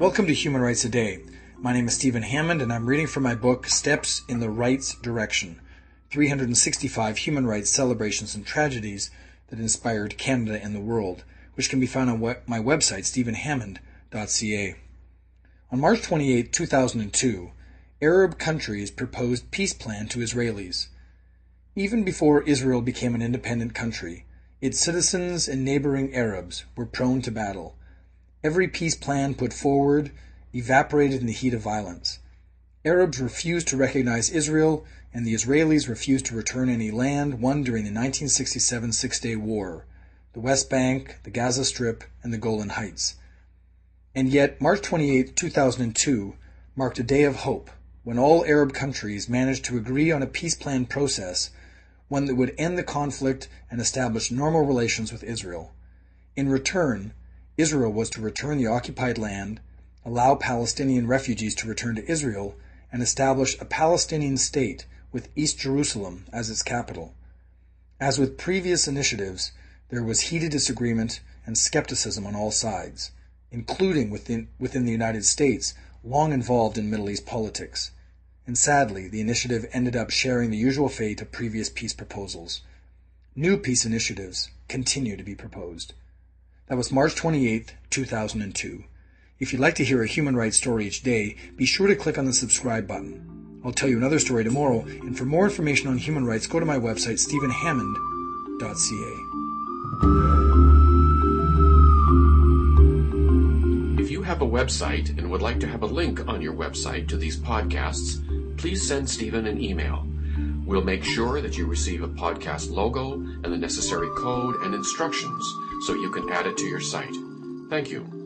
Welcome to Human Rights Today. My name is Stephen Hammond, and I'm reading from my book Steps in the Rights Direction 365 Human Rights Celebrations and Tragedies that Inspired Canada and the World, which can be found on my website, stephenhammond.ca. On March 28, 2002, Arab countries proposed peace plan to Israelis. Even before Israel became an independent country, its citizens and neighboring Arabs were prone to battle. Every peace plan put forward evaporated in the heat of violence. Arabs refused to recognize Israel, and the Israelis refused to return any land won during the 1967 Six Day War the West Bank, the Gaza Strip, and the Golan Heights. And yet, March 28, 2002, marked a day of hope when all Arab countries managed to agree on a peace plan process, one that would end the conflict and establish normal relations with Israel. In return, Israel was to return the occupied land, allow Palestinian refugees to return to Israel, and establish a Palestinian state with East Jerusalem as its capital. As with previous initiatives, there was heated disagreement and skepticism on all sides, including within, within the United States, long involved in Middle East politics. And sadly, the initiative ended up sharing the usual fate of previous peace proposals. New peace initiatives continue to be proposed. That was March 28, 2002. If you'd like to hear a human rights story each day, be sure to click on the subscribe button. I'll tell you another story tomorrow, and for more information on human rights, go to my website, stephenhammond.ca. If you have a website and would like to have a link on your website to these podcasts, please send Stephen an email. We'll make sure that you receive a podcast logo and the necessary code and instructions so you can add it to your site. Thank you.